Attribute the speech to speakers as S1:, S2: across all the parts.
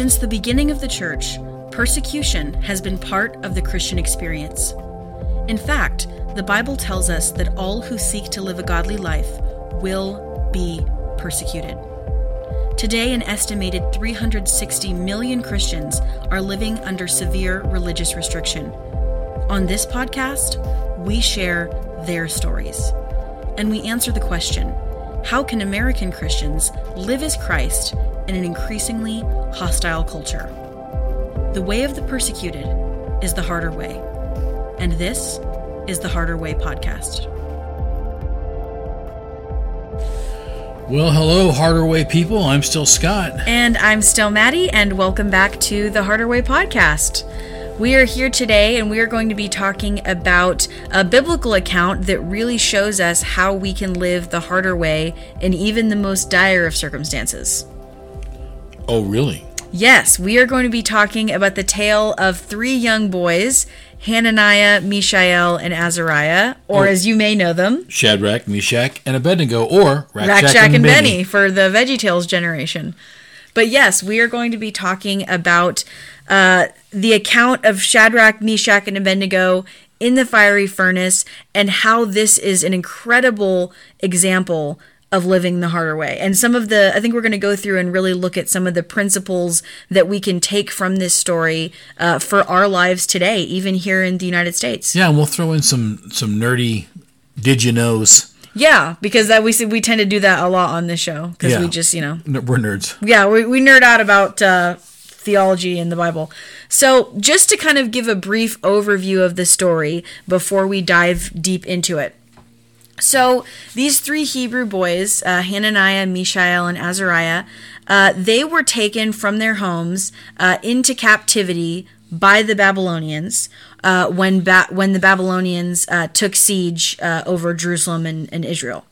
S1: Since the beginning of the church, persecution has been part of the Christian experience. In fact, the Bible tells us that all who seek to live a godly life will be persecuted. Today, an estimated 360 million Christians are living under severe religious restriction. On this podcast, we share their stories. And we answer the question how can American Christians live as Christ in an increasingly hostile culture? The way of the persecuted is the harder way. And this is the Harder Way podcast.
S2: Well, hello, Harder Way people. I'm still Scott.
S1: And I'm still Mattie, and welcome back to the Harder Way podcast. We are here today and we are going to be talking about a biblical account that really shows us how we can live the harder way in even the most dire of circumstances.
S2: Oh, really?
S1: Yes, we are going to be talking about the tale of three young boys Hananiah, Mishael, and Azariah, or
S2: Oh.
S1: as you may know them,
S2: Shadrach, Meshach, and Abednego, or Rack,
S1: Shack and Benny for the VeggieTales generation. But yes, we are going to be talking about uh, the account of Shadrach, Meshach, and Abednego in the fiery furnace and how this is an incredible example of living the harder way. And some of the, I think we're going to go through and really look at some of the principles that we can take from this story uh, for our lives today, even here in the United States.
S2: Yeah, and we'll throw in some some nerdy did you knows.
S1: Yeah, because that we we tend to do that a lot on this show because
S2: Yeah.
S1: we just you know
S2: We're nerds.
S1: yeah, we, we nerd out about uh, theology in the Bible. So, just to kind of give a brief overview of the story before we dive deep into it. So, these three Hebrew boys, uh, Hananiah, Mishael, and Azariah, uh, they were taken from their homes uh, into captivity by the Babylonians uh, when ba- when the Babylonians uh, took siege uh, over Jerusalem and, and Israel.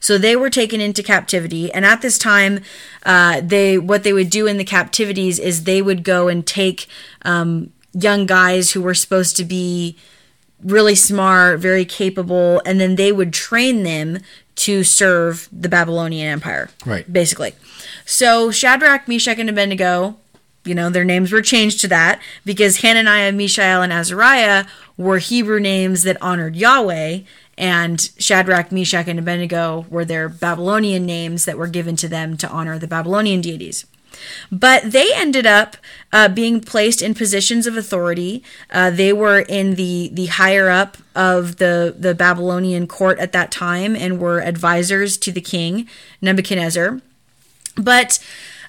S1: So they were taken into captivity, and at this time, they what they would do in the captivities is they would go and take um, young guys who were supposed to be really smart, very capable, and then they would train them to serve the Babylonian Empire.
S2: Right.
S1: Basically. So Shadrach, Meshach, and Abednego, you know, their names were changed to that because Hananiah, Mishael, and Azariah were Hebrew names that honored Yahweh, and Shadrach, Meshach, and Abednego were their Babylonian names that were given to them to honor the Babylonian deities. But they ended up uh, being placed in positions of authority. Uh, they were in the the higher up of the the Babylonian court at that time and were advisors to the king Nebuchadnezzar. But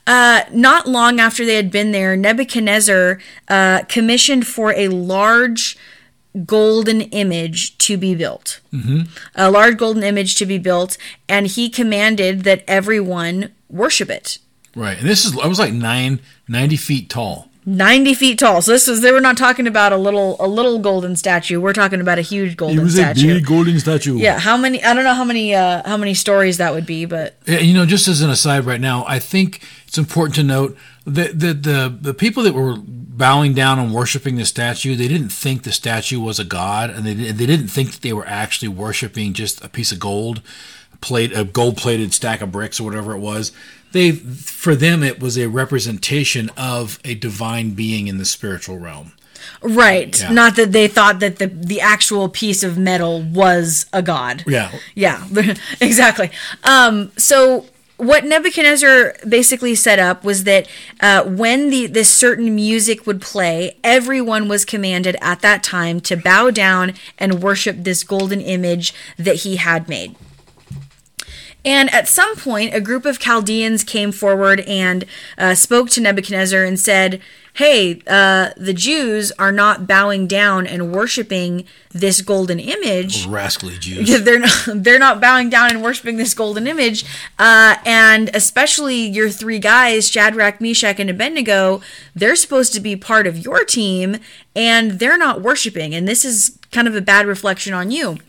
S1: uh, not long after they had been there, Nebuchadnezzar uh, commissioned for a large golden image to be built. A large golden image to be built, and he commanded that everyone worship it.
S2: Right. And this is I was like nine, 90 feet tall.
S1: 90 feet tall. So this is they were not talking about a little a little golden statue. We're talking about a huge golden it was statue.
S2: A big golden statue.
S1: yeah, how many I don't know how many uh how many stories that would be, but
S2: Yeah, You know, just as an aside right now, I think it's important to note that the, the, the people that were bowing down and worshiping the statue, they didn't think the statue was a god, and they, they didn't think that they were actually worshiping just a piece of gold, plate a gold plated stack of bricks or whatever it was. They, for them, it was a representation of a divine being in the spiritual realm.
S1: right.
S2: Yeah.
S1: Not that they thought that the the actual piece of metal was a god.
S2: Yeah,
S1: Yeah, exactly. Um, so what Nebuchadnezzar basically set up was that uh, when the this certain music would play, everyone was commanded at that time to bow down and worship this golden image that he had made. And at some point, a group of Chaldeans came forward and uh, spoke to Nebuchadnezzar and said, Hey, uh, the Jews are not bowing down and worshiping this golden image.
S2: rascally Jews.
S1: They're not, they're not bowing down and worshiping this golden image, uh, and especially your three guys, Shadrach, Meshach, and Abednego, they're supposed to be part of your team, and they're not worshiping, and this is kind of a bad reflection on you.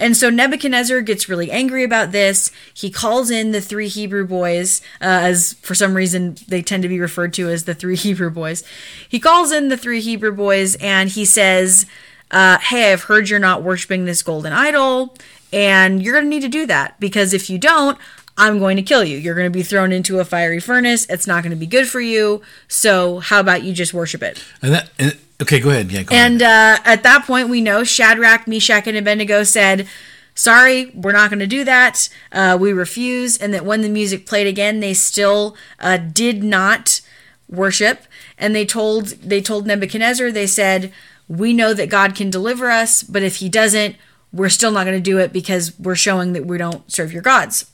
S1: And so Nebuchadnezzar gets really angry about this. He calls in the three Hebrew boys, uh, as for some reason they tend to be referred to as the three Hebrew boys. He calls in the three Hebrew boys and he says, uh, Hey, I've heard you're not worshiping this golden idol, and you're going to need to do that because if you don't, I'm going to kill you. You're going to be thrown into a fiery furnace. It's not going to be good for you. So how about you just worship it?
S2: And that and, okay, go ahead. Yeah, go
S1: And uh, at that point, we know Shadrach, Meshach, and Abednego said, Sorry, we're not going to do that. Uh, we refuse. And that when the music played again, they still uh, did not worship. And they told they told Nebuchadnezzar, they said, "We know that God can deliver us, but if He doesn't, we're still not going to do it because we're showing that we don't serve your gods."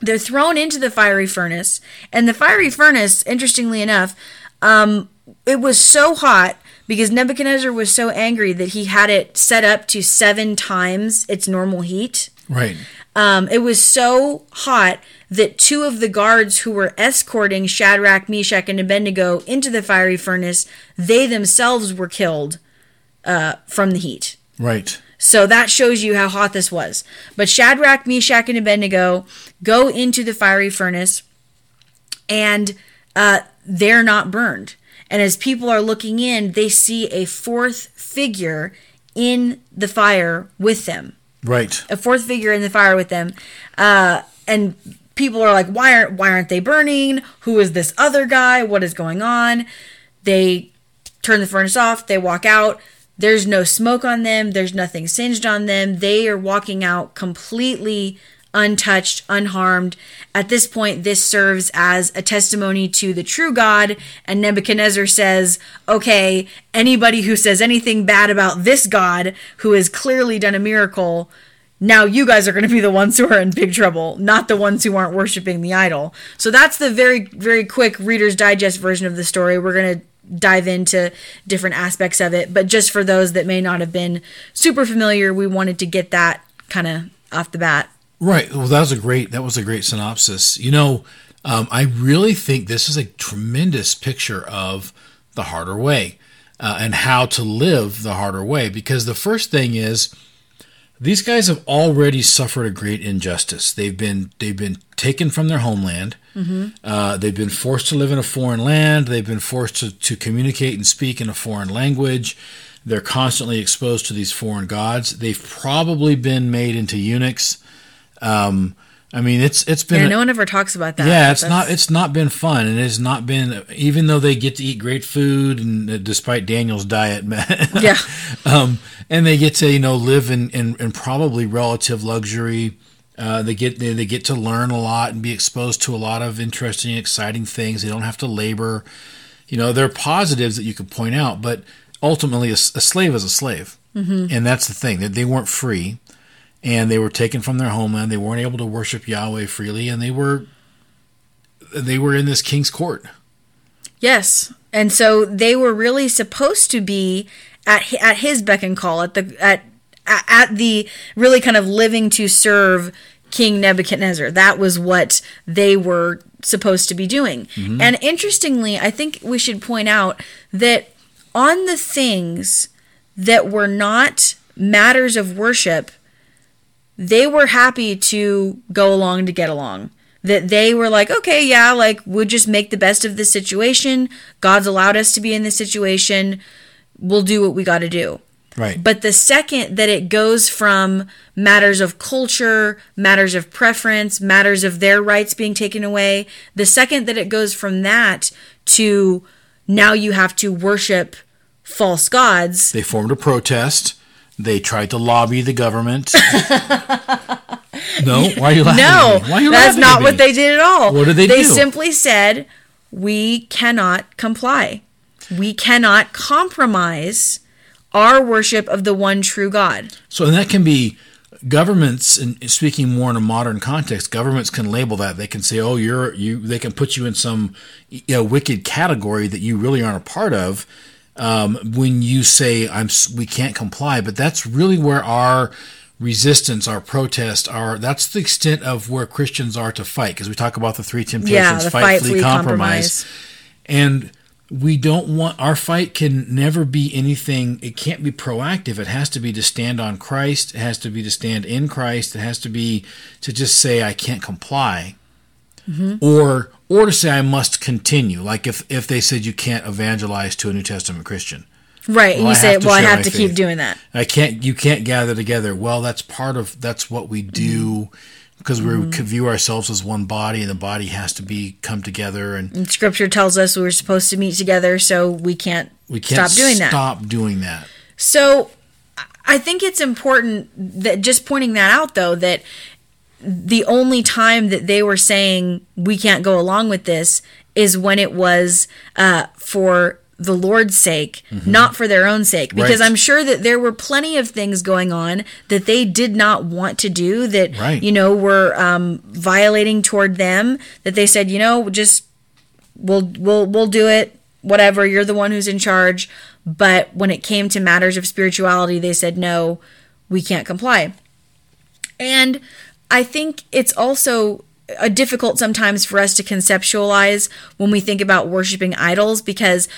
S1: They're thrown into the fiery furnace, and the fiery furnace, interestingly enough, um, it was so hot because Nebuchadnezzar was so angry that he had it set up to seven times its normal heat.
S2: right.
S1: Um, it was so hot that two of the guards who were escorting Shadrach, Meshach, and Abednego into the fiery furnace, they themselves were killed uh, from the heat.
S2: Right.
S1: So that shows you how hot this was. But Shadrach, Meshach, and Abednego go into the fiery furnace and uh, they're not burned. And as people are looking in, they see a fourth figure in the fire with them.
S2: Right.
S1: A fourth figure in the fire with them. Uh, and people are like, why aren't, why aren't they burning? Who is this other guy? What is going on? They turn the furnace off. They walk out. There's no smoke on them. There's nothing singed on them. They are walking out completely untouched, unharmed. At this point, this serves as a testimony to the true God. And Nebuchadnezzar says, okay, anybody who says anything bad about this God, who has clearly done a miracle, now you guys are going to be the ones who are in big trouble, not the ones who aren't worshiping the idol. So that's the very, very quick Reader's Digest version of the story. We're going to dive into different aspects of it, but just for those that may not have been super familiar, we wanted to get that kind of off the bat.
S2: Right. Well, that was a great that was a great synopsis. You know, um, I really think this is a tremendous picture of the harder way uh, and how to live the harder way. Because the first thing is, these guys have already suffered a great injustice. They've been they've been taken from their homeland. Uh, they've been forced to live in a foreign land. They've been forced to, to communicate and speak in a foreign language. They're constantly exposed to these foreign gods. They've probably been made into eunuchs. Um, I mean, it's it's been
S1: Yeah, no one ever talks about that.
S2: yeah, it's
S1: That's-
S2: not it's not been fun, and it's not been even though they get to eat great food, and uh, despite Daniel's diet,
S1: Yeah.
S2: um, and they get to you know live in in, in probably relative luxury. Uh, they get they, they get to learn a lot and be exposed to a lot of interesting, exciting things. They don't have to labor. You know, there are positives that you could point out, but ultimately, a slave is a slave, mm-hmm. and that's the thing that they weren't free, and they were taken from their homeland. They weren't able to worship Yahweh freely, and they were they were in this king's court.
S1: Yes, and so they were really supposed to be at at his beck and call at the at at at the really kind of living to serve King Nebuchadnezzar. That was what they were supposed to be doing. Mm-hmm. And interestingly, I think we should point out that on the things that were not matters of worship, they were happy to go along to get along. That they were like, okay, yeah, like we'll just make the best of this situation. God's allowed us to be in this situation. We'll do what we got to do.
S2: Right.
S1: But the second that it goes from matters of culture, matters of preference, matters of their rights being taken away, the second that it goes from that to now you have to worship false gods,
S2: They formed a protest. They tried to lobby the government. no, why are you laughing?
S1: No?
S2: Why are you
S1: that's
S2: laughing
S1: not
S2: at
S1: what they did at all.
S2: What did they do?
S1: They
S2: do?
S1: simply said, we cannot comply. We cannot compromise our worship of the one true God.
S2: So, and that can be governments. And speaking more in a modern context, governments can label that. They can say, "Oh, you're you." They can put you in some you know, wicked category that you really aren't a part of. Um, when you say, "I'm," we can't comply, but that's really where our resistance, our protest, our that's the extent of where Christians are to fight. Because we talk about the three temptations:
S1: Yeah, the fight, flee,
S2: compromise.
S1: compromise.
S2: And we don't want our fight can never be anything it can't be proactive it has to be to stand on christ it has to be to stand in christ it has to be to just say i can't comply Mm-hmm. or or to say i must continue like if if they said you can't evangelize to a new testament christian
S1: Right. and you
S2: I
S1: say, well, I have to keep doing that.
S2: I can't. You can't gather together. Well, that's part of. That's what we mm-hmm. do because we mm-hmm. view ourselves as one body, and the body has to be come together, and
S1: And scripture tells us we're supposed to meet together, so we can't,
S2: we can't
S1: stop doing that.
S2: Stop doing that.
S1: So I think it's important that just pointing that out though that the only time that they were saying we can't go along with this is when it was uh, for the Lord's sake, not for their own sake. Because
S2: Mm-hmm. Right.
S1: I'm sure that there were plenty of things going on that they did not want to do that,
S2: Right.
S1: you know, were um, violating toward them. That they said, you know, just we'll we'll we'll do it whatever you're the one who's in charge but when it came to matters of spirituality they said no we can't comply and i think it's also a difficult sometimes for us to conceptualize when we think about worshiping idols because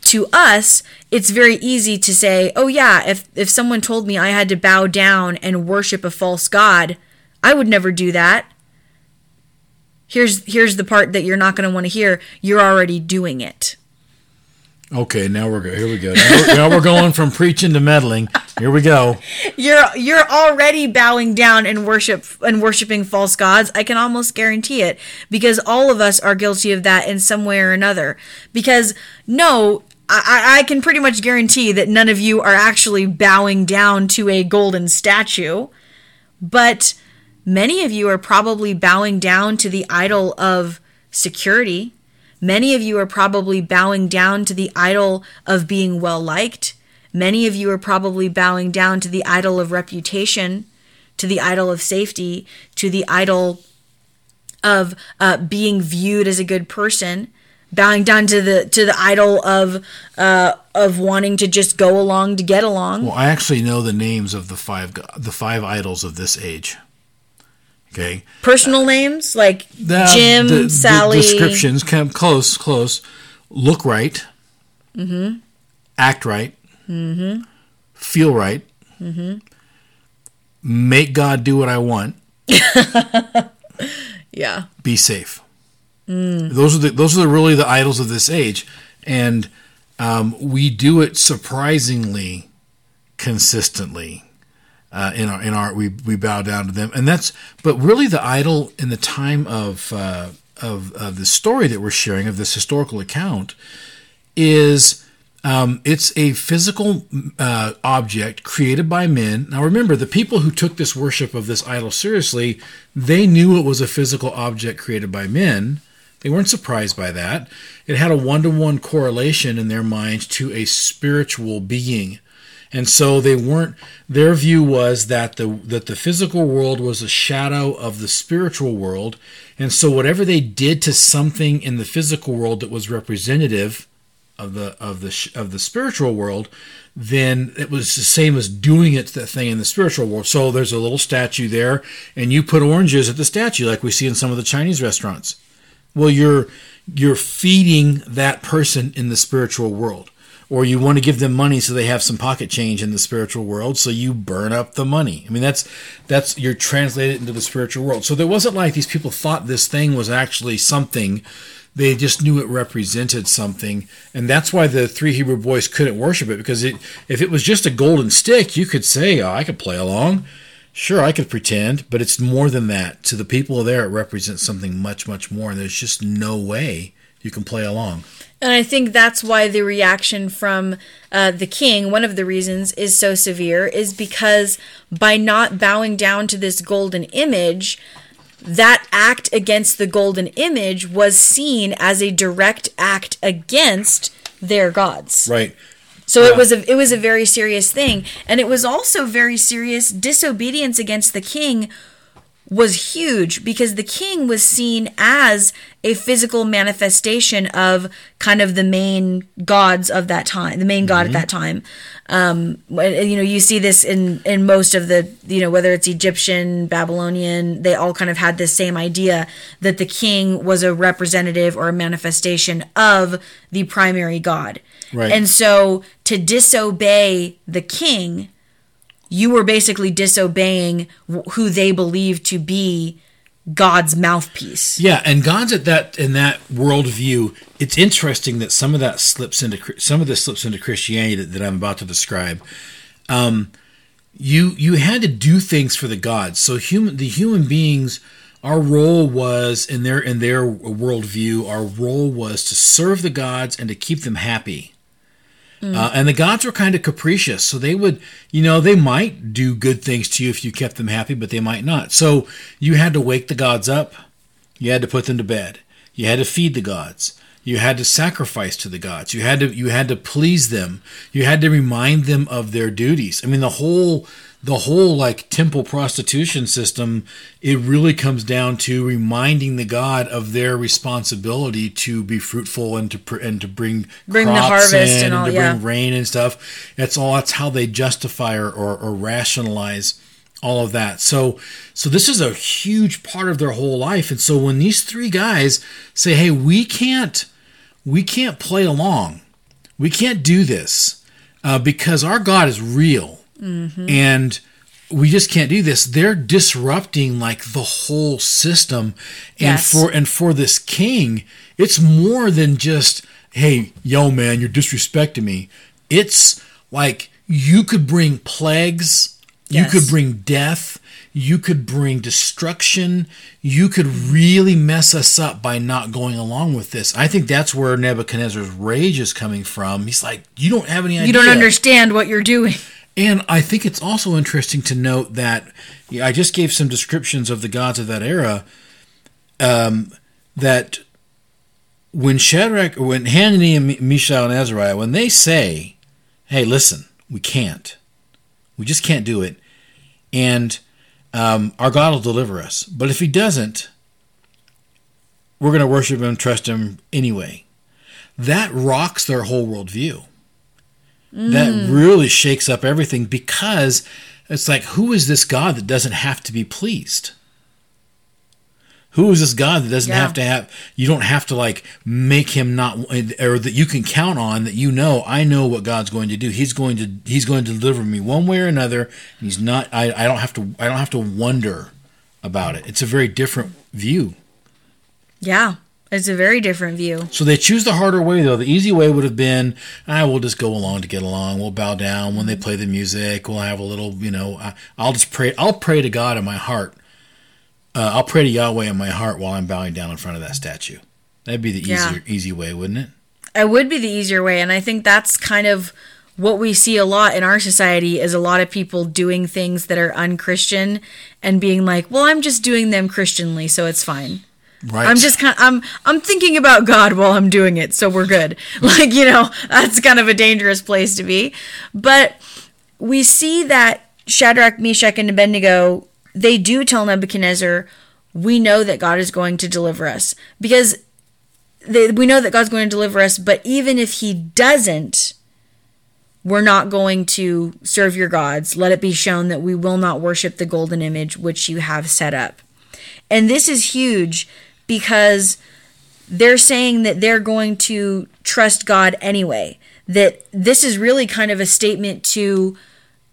S1: to us it's very easy to say oh yeah if if someone told me i had to bow down and worship a false god i would never do that. Here's here's the part that you're not going to want to hear. You're already doing it
S2: Okay, now we're here. We go. Now we're, now we're going from preaching to meddling. Here we go.
S1: you're you're already bowing down and worship and worshiping false gods i can almost guarantee it because all of us are guilty of that in some way or another because no I, I can pretty much guarantee that none of you are actually bowing down to a golden statue but many of you are probably bowing down to the idol of security Many of you are probably bowing down to the idol of being well liked. Many of you are probably bowing down to the idol of reputation, to the idol of safety, to the idol of uh, being viewed as a good person, bowing down to the to the idol of uh, of wanting to just go along to get along.
S2: Well, I actually know the names of the five the five idols of this age. Okay,
S1: Personal names like
S2: The-
S1: Jim,
S2: the- the
S1: Sally.
S2: descriptions come close, close. Look right.
S1: Mm-hmm.
S2: Act right. Mm-hmm. Feel right. Mm-hmm. Make God do what I want.
S1: Yeah.
S2: Be safe. Mm. Those are the those are the, really the idols of this age, and um, we do it surprisingly consistently. Uh, in our in our we we bow down to them, and that's but really the idol in the time of uh, of of the story that we're sharing of this historical account is um, it's a physical uh, object created by men. Now, remember, the people who took this worship of this idol seriously, they knew it was a physical object created by men. They weren't surprised by that. It had a one to one correlation in their minds to a spiritual being. And so they weren't their view was that the that the physical world was a shadow of the spiritual world. And so whatever they did to something in the physical world that was representative of the of the of the spiritual world, then it was the same as doing it to that thing in the spiritual world. So there's a little statue there, and you put oranges at the statue, like we see in some of the Chinese restaurants. Well, you're you're feeding that person in the spiritual world, or you want to give them money so they have some pocket change in the spiritual world, so you burn up the money. I mean, that's that's you're translated into the spiritual world. So there wasn't like these people thought this thing was actually something. They just knew it represented something. And that's why the three hebrew boys couldn't worship it because it, if it was just a golden stick you could say oh, i could play along. Sure i could pretend but it's more than that. To the people there it represents something much much more. And there's just no way you can play along
S1: And I think that's why the reaction from uh, the king, one of the reasons, is so severe, is because by not bowing down to this golden image, that act against the golden image was seen as a direct act against their gods.
S2: right
S1: So
S2: Yeah.
S1: it was a it was a very serious thing, and it was also very serious. Disobedience against the king was huge because the king was seen as a physical manifestation of kind of the main gods of that time, the main god at that time. Um, you know, you see this in in most of the you know whether it's Egyptian, Babylonian, they all kind of had this same idea that the king was a representative or a manifestation of the primary god.
S2: Right.
S1: And so to disobey the king, you were basically disobeying who they believed to be God's mouthpiece.
S2: Yeah, and God's at that in that worldview. It's interesting that some of that slips into some of this slips into Christianity that, that I'm about to describe. Um, you you had to do things for the gods. So human the human beings, our role was in their in their worldview, our role was to serve the gods and to keep them happy. Uh, and the gods were kind of capricious, so they would, you know, they might do good things to you if you kept them happy, but they might not. So you had to wake the gods up, you had to put them to bed, you had to feed the gods, you had to sacrifice to the gods, you had to you had to please them, you had to remind them of their duties. I mean, the whole the whole like temple prostitution system, it really comes down to reminding the god of their responsibility to be fruitful and to pr- and to bring
S1: Bring the harvest
S2: in
S1: and all,
S2: to
S1: yeah.
S2: bring rain and stuff. That's all. That's how they justify or, or, or rationalize all of that. So so this is a huge part of their whole life. And so when these three guys say, "Hey, we can't we can't play along. We can't do this uh, because our God is real, Mm-hmm. and we just can't do this." They're disrupting like the whole system, and
S1: Yes.
S2: for and for this king, it's more than just, "Hey, yo, man, you're disrespecting me." It's like you could bring plagues, you could bring death, you could bring destruction, you could really mess us up by not going along with this. I think that's where Nebuchadnezzar's rage is coming from. He's like, you don't have any idea.
S1: You don't understand what you're doing.
S2: And I think it's also interesting to note that yeah, I just gave some descriptions of the gods of that era. Um, that when Shadrach, when Hanani and Mishael and Azariah, when they say, "Hey, listen, we can't, we just can't do it," and um, our God will deliver us, but if He doesn't, we're going to worship Him, trust Him anyway. That rocks their whole worldview that mm. really shakes up everything because it's like who is this god that doesn't have to be pleased? Who is this god that doesn't
S1: Yeah.
S2: have to have you don't have to like make him not or that you can count on that you know i know what god's going to do. He's going to he's going to deliver me one way or another. He's not i, I don't have to i don't have to wonder about it. It's a very different view.
S1: Yeah, it's a very different view.
S2: So they choose the harder way, though. The easy way would have been, ah, we'll just go along to get along. We'll bow down when they play the music. We'll have a little, you know, I- I'll just pray. I'll pray to God in my heart. Uh, I'll pray to Yahweh in my heart while I'm bowing down in front of that statue. That'd be the
S1: Yeah.
S2: easier, easy way, wouldn't it?
S1: It would be the easier way, and I think that's kind of what we see a lot in our society is a lot of people doing things that are unchristian and being like, "Well, I'm just doing them Christianly, so it's fine."
S2: Right.
S1: I'm just kind I'm I'm thinking about God while I'm doing it, so we're good. Like, you know, that's kind of a dangerous place to be. But we see that Shadrach, Meshach, and Abednego, they do tell Nebuchadnezzar, we know that God is going to deliver us. Because they, we know that God's going to deliver us, but even if he doesn't, we're not going to serve your gods. Let it be shown that we will not worship the golden image which you have set up. And this is huge because they're saying that they're going to trust God anyway. That this is really kind of a statement to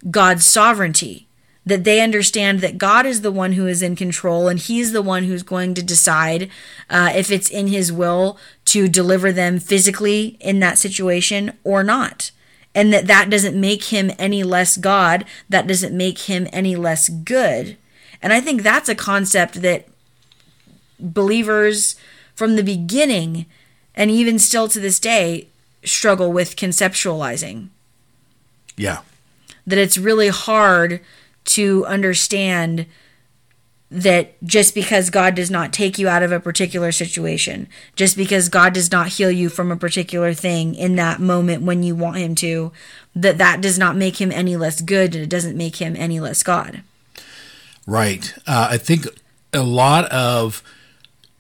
S1: God's sovereignty. That they understand that God is the one who is in control and He's the one who's going to decide uh, if it's in His will to deliver them physically in that situation or not. And that that doesn't make Him any less God. That doesn't make Him any less good. And I think that's a concept that believers from the beginning and even still to this day struggle with conceptualizing
S2: yeah.
S1: that it's really hard to understand that just because God does not take you out of a particular situation, just because God does not heal you from a particular thing in that moment when you want him to, that that does not make him any less good and it doesn't make him any less God.
S2: Right. Uh, I think a lot of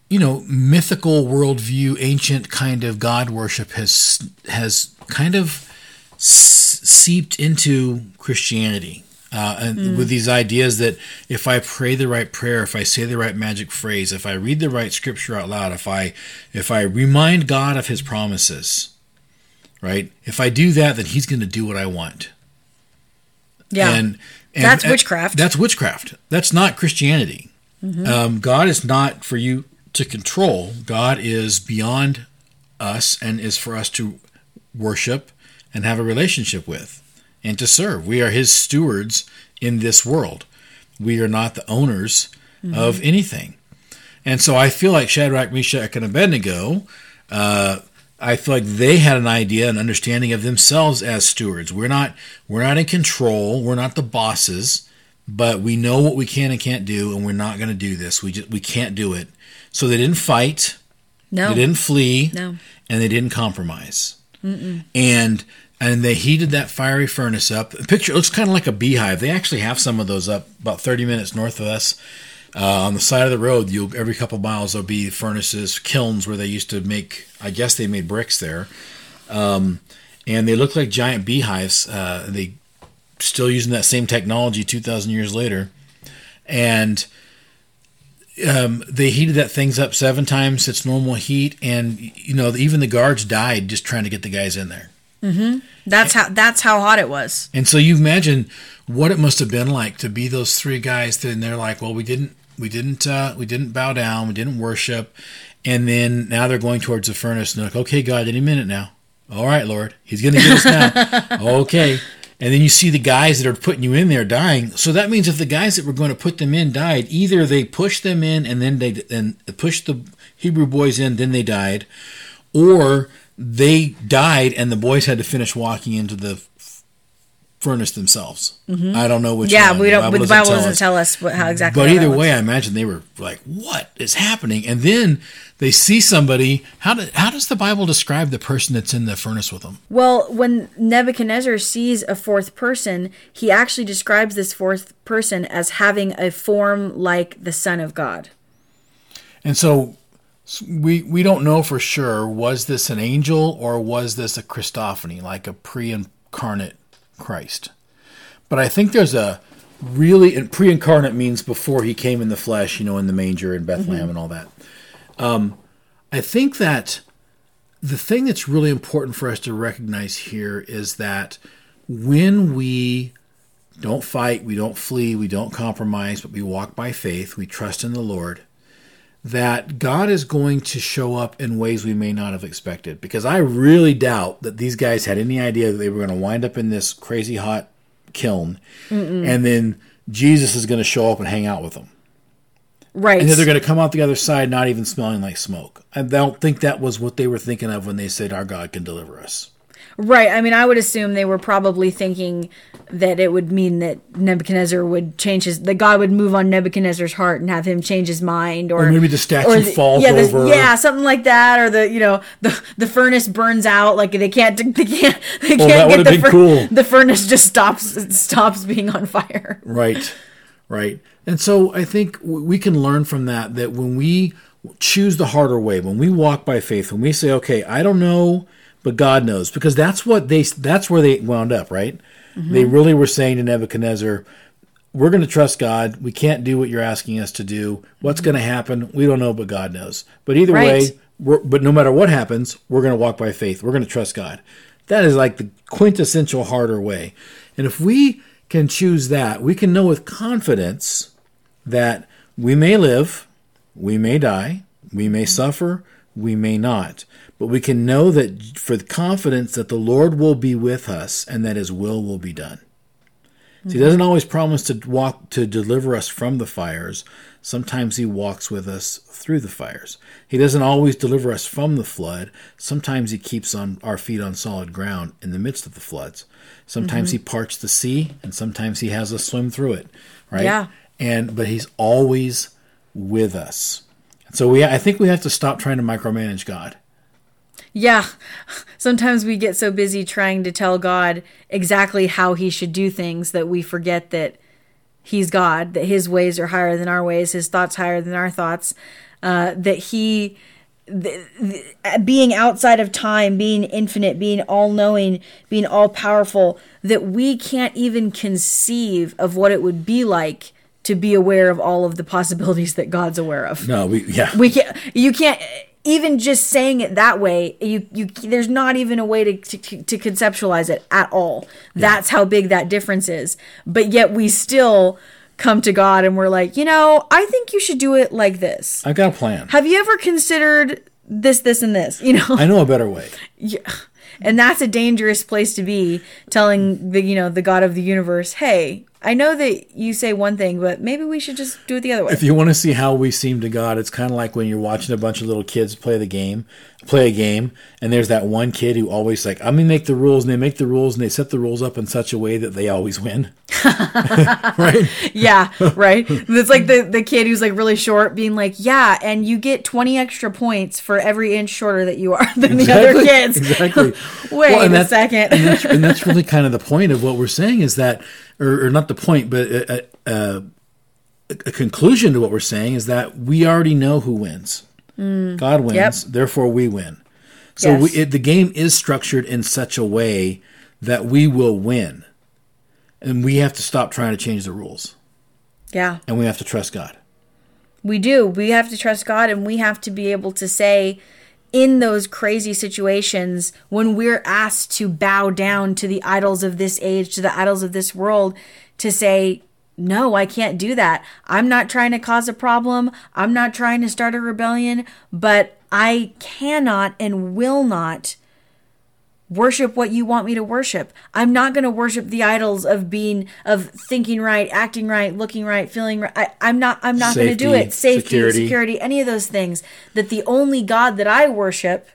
S2: you know mythical worldview, ancient kind of god worship has has kind of s- seeped into Christianity. Uh, and with these ideas that if I pray the right prayer, if I say the right magic phrase, if I read the right scripture out loud, if I if I remind God of His promises, right? If I do that, then He's going to do what I want.
S1: Yeah.
S2: And, and
S1: That's
S2: and
S1: witchcraft.
S2: That's witchcraft. That's not Christianity. Um, God is not for you to control. God is beyond us and is for us to worship and have a relationship with and to serve. We are His stewards in this world. We are not the owners of anything. And so I feel like Shadrach, Meshach, and Abednego, uh, I feel like they had an idea, an understanding of themselves as stewards. We're not, we're not in control. We're not the bosses, but we know what we can and can't do, and we're not going to do this. We just, we can't do it. So they didn't fight.
S1: No.
S2: They didn't flee.
S1: No.
S2: And they didn't compromise. And and they heated that fiery furnace up. The picture looks kind of like a beehive. They actually have some of those up about 30 minutes north of us. Uh, on the side of the road, you every couple miles there'll be furnaces, kilns where they used to make. I guess they made bricks there, um, and they look like giant beehives. Uh, they still using that same technology 2,000 years later, and um, they heated that things up seven times its normal heat, and you know even the guards died just trying to get the guys in there. Mm-hmm.
S1: That's how that's how hot it was.
S2: And so you imagine what it must have been like to be those three guys. Then they're like, well, we didn't, we didn't, uh, we didn't bow down, we didn't worship, and then now they're going towards the furnace, and they're like, okay, God, any minute now. All right, Lord, He's going to get us now. okay. And then you see the guys that are putting you in there dying. So that means if the guys that were going to put them in died, either they pushed them in and then they then pushed the Hebrew boys in, then they died, or they died and the boys had to finish walking into the furnace themselves. I don't know which.
S1: Mm-hmm. Yeah,
S2: one.
S1: we don't. The Bible doesn't
S2: us.
S1: tell us how exactly.
S2: But either way. I imagine they were like, "What is happening?" And then they see somebody. How do, how does the Bible describe the person that's in the furnace with them?
S1: Well, when Nebuchadnezzar sees a fourth person, he actually describes this fourth person as having a form like the Son of God.
S2: And so we we don't know for sure was this an angel or was this a Christophany, like a pre-incarnate Christ. But I think there's a really and pre-incarnate means before he came in the flesh, you know, in the manger in Bethlehem and all that. Um, I think that the thing that's really important for us to recognize here is that when we don't fight, we don't flee, we don't compromise, but we walk by faith, we trust in the Lord, that God is going to show up in ways we may not have expected. Because I really doubt that these guys had any idea that they were going to wind up in this crazy hot kiln and then Jesus is going to show up and hang out with them.
S1: Right.
S2: And then they're going to come out the other side not even smelling like smoke. I don't think that was what they were thinking of when they said, Our God can deliver us.
S1: Right. I mean, I would assume they were probably thinking that it would mean that Nebuchadnezzar would change his, that God would move on Nebuchadnezzar's heart and have him change his mind, or,
S2: Or maybe the statue
S1: the-
S2: falls
S1: yeah, the-
S2: over.
S1: yeah, something like that, or the you know the the furnace burns out, like they can't they can't they can't
S2: that
S1: get the
S2: been cool.
S1: the furnace just stops stops being on fire.
S2: Right, right. And so I think we can learn from that that when we choose the harder way, when we walk by faith, when we say, "Okay, I don't know, but God knows," because that's what they that's where they wound up, right? Mm-hmm. They really were saying to Nebuchadnezzar, "We're going to trust God. We can't do what you're asking us to do. What's mm-hmm. going to happen? We don't know, but God knows." But either
S1: Right.
S2: way, we're, but no matter what happens, we're going to walk by faith. We're going to trust God. That is like the quintessential harder way. And if we can choose that, we can know with confidence that we may live, we may die, we may suffer, we may not. But we can know that for the confidence that the Lord will be with us and that his will will be done. So he mm-hmm. doesn't always promise to walk to deliver us from the fires. Sometimes he walks with us through the fires. He doesn't always deliver us from the flood. Sometimes he keeps on our feet on solid ground in the midst of the floods. Sometimes mm-hmm. he parts the sea and sometimes he has us swim through it, right?
S1: Yeah.
S2: And but he's always with us. So we I think we have to stop trying to micromanage God.
S1: Yeah. Sometimes we get so busy trying to tell God exactly how he should do things that we forget that he's God, that his ways are higher than our ways, his thoughts higher than our thoughts, uh, that he th- th- being outside of time, being infinite, being all knowing, being all powerful, that we can't even conceive of what it would be like to be aware of all of the possibilities that God's aware of
S2: No, we yeah.
S1: we can't you can't even just saying it that way you you there's not even a way to to, to conceptualize it at all that's how big that difference is but yet we still come to god and we're like you know i think you should do it like this
S2: I've got a plan.
S1: have you ever considered this this and this you know
S2: I know a better way.
S1: yeah. and that's a dangerous place to be telling the you know the god of the universe hey I know that you say one thing, but maybe we should just do it the other way.
S2: If you want to see how we seem to God, it's kind of like when you're watching a bunch of little kids play the game, play a game, and there's that one kid who always like, I'm gonna make the rules, and they make the rules, and they set the rules up in such a way that they always win. right?
S1: yeah, right. It's like the the kid who's like really short, being like, "Yeah, and you get twenty extra points for every inch shorter that you are than the other kids."
S2: Exactly.
S1: Wait
S2: Well,
S1: a second.
S2: and, that's, and that's really kind of the point of what we're saying is that, or, or not the point, but a, a, a, a conclusion to what we're saying is that we already know who wins. God wins,
S1: Mm. Yep.
S2: therefore we win. So
S1: Yes.
S2: we, it, the game is structured in such a way that we will win, and we have to stop trying to change the rules,
S1: yeah,
S2: and we have to trust God.
S1: we do. We have to trust God, and we have to be able to say. In those crazy situations, when we're asked to bow down to the idols of this age, to the idols of this world, to say, no, I can't do that. I'm not trying to cause a problem. I'm not trying to start a rebellion, but I cannot and will not worship what you want me to worship. I'm not going to worship the idols of being of thinking right, acting right, looking right, feeling right. I, I'm not I'm not going to do it. Safety,
S2: security.
S1: security, any of those things. That the only God that I worship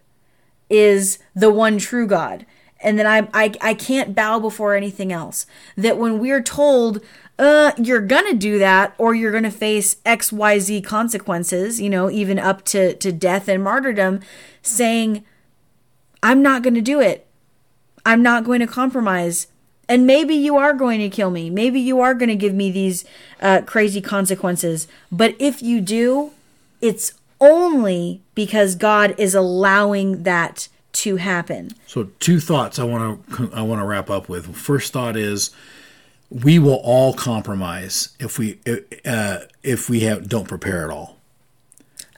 S1: is the one true God. And that I, I I can't bow before anything else. That when we're told, uh, you're gonna do that, or you're gonna face X, Y, Z consequences, you know, even up to, to death and martyrdom, saying, I'm not gonna do it. I'm not going to compromise. And maybe you are going to kill me. Maybe you are going to give me these uh, crazy consequences. But if you do, it's only because God is allowing that to happen.
S2: So two thoughts I want to I want to wrap up with. First thought is we will all compromise if we uh, if we have don't prepare at all,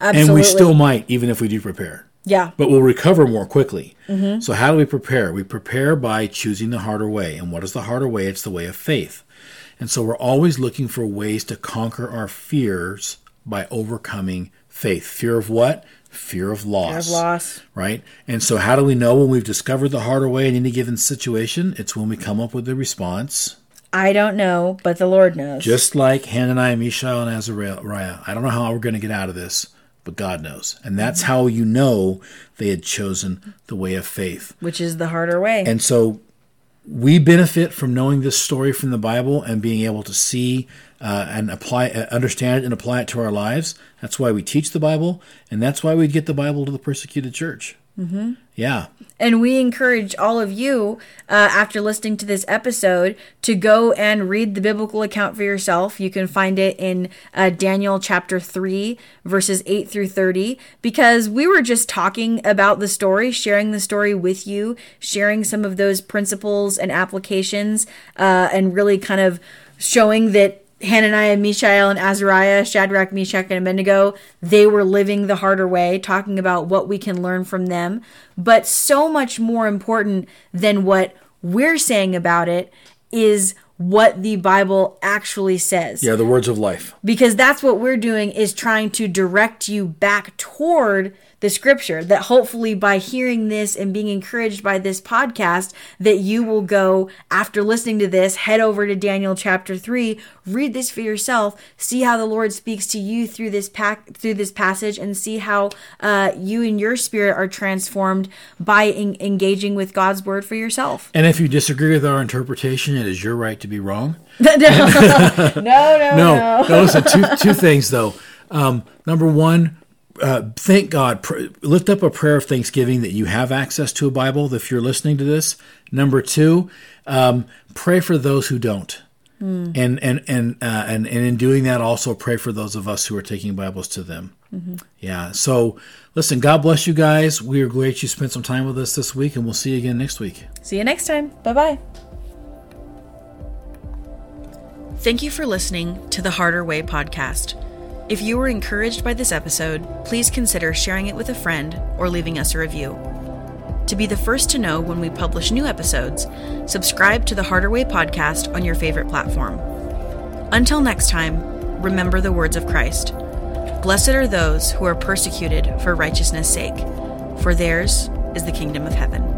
S1: Absolutely.
S2: and we still might even if we do prepare,
S1: yeah.
S2: but we'll recover more quickly. So how do we prepare? We prepare by choosing the harder way, and what is the harder way? It's the way of faith, and so we're always looking for ways to conquer our fears by overcoming faith. Fear of what? Fear of loss
S1: Of loss.
S2: right? And so, how do we know when we've discovered the harder way in any given situation? It's when we come up with the response,
S1: I don't know, but the Lord knows.
S2: just like Hananiah, Mishael, and Azariah. I don't know how we're going to get out of this, but God knows. And that's mm-hmm. how you know they had chosen the way of faith.
S1: which is the harder way.
S2: And so, we benefit from knowing this story from the Bible and being able to see uh, and apply, uh, understand it, and apply it to our lives. That's why we teach the Bible, and that's why we get the Bible to the persecuted church. Mm-hmm. Yeah,
S1: And we encourage all of you, uh, after listening to this episode, to go and read the biblical account for yourself. You can find it in uh, Daniel chapter 3, verses 8 through 30, because we were just talking about the story, sharing the story with you, sharing some of those principles and applications, uh, and really kind of showing that Hananiah, Mishael, and Azariah, Shadrach, Meshach, and Abednego, they were living the harder way, talking about what we can learn from them. But so much more important than what we're saying about it is what the Bible actually says
S2: yeah, the words of life.
S1: because that's what we're doing is trying to direct you back toward the scripture that hopefully by hearing this and being encouraged by this podcast that you will go after listening to this head over to Daniel chapter 3 read this for yourself see how the Lord speaks to you through this pack through this passage and see how uh, you and your spirit are transformed by en- engaging with God's word for yourself
S2: And if you disagree with our interpretation, it is your right to be wrong.
S1: no no no
S2: No, no. listen, two, two things though. Um, number one, uh, thank God. Pr- lift up a prayer of thanksgiving that you have access to a Bible if you're listening to this. Number two, um, pray for those who don't. And and and, uh, and and in doing that, also pray for those of us who are taking Bibles to them. Yeah. So, listen. God bless you guys. We are glad you spent some time with us this week, and we'll see you again next week.
S1: see you next time bye bye Thank you for listening to the Harder Way podcast. If you were encouraged by this episode, please consider sharing it with a friend or leaving us a review. To be the first to know when we publish new episodes, subscribe to the Harder Way podcast on your favorite platform. Until next time, remember the words of Christ Blessed are those who are persecuted for righteousness' sake, for theirs is the kingdom of heaven.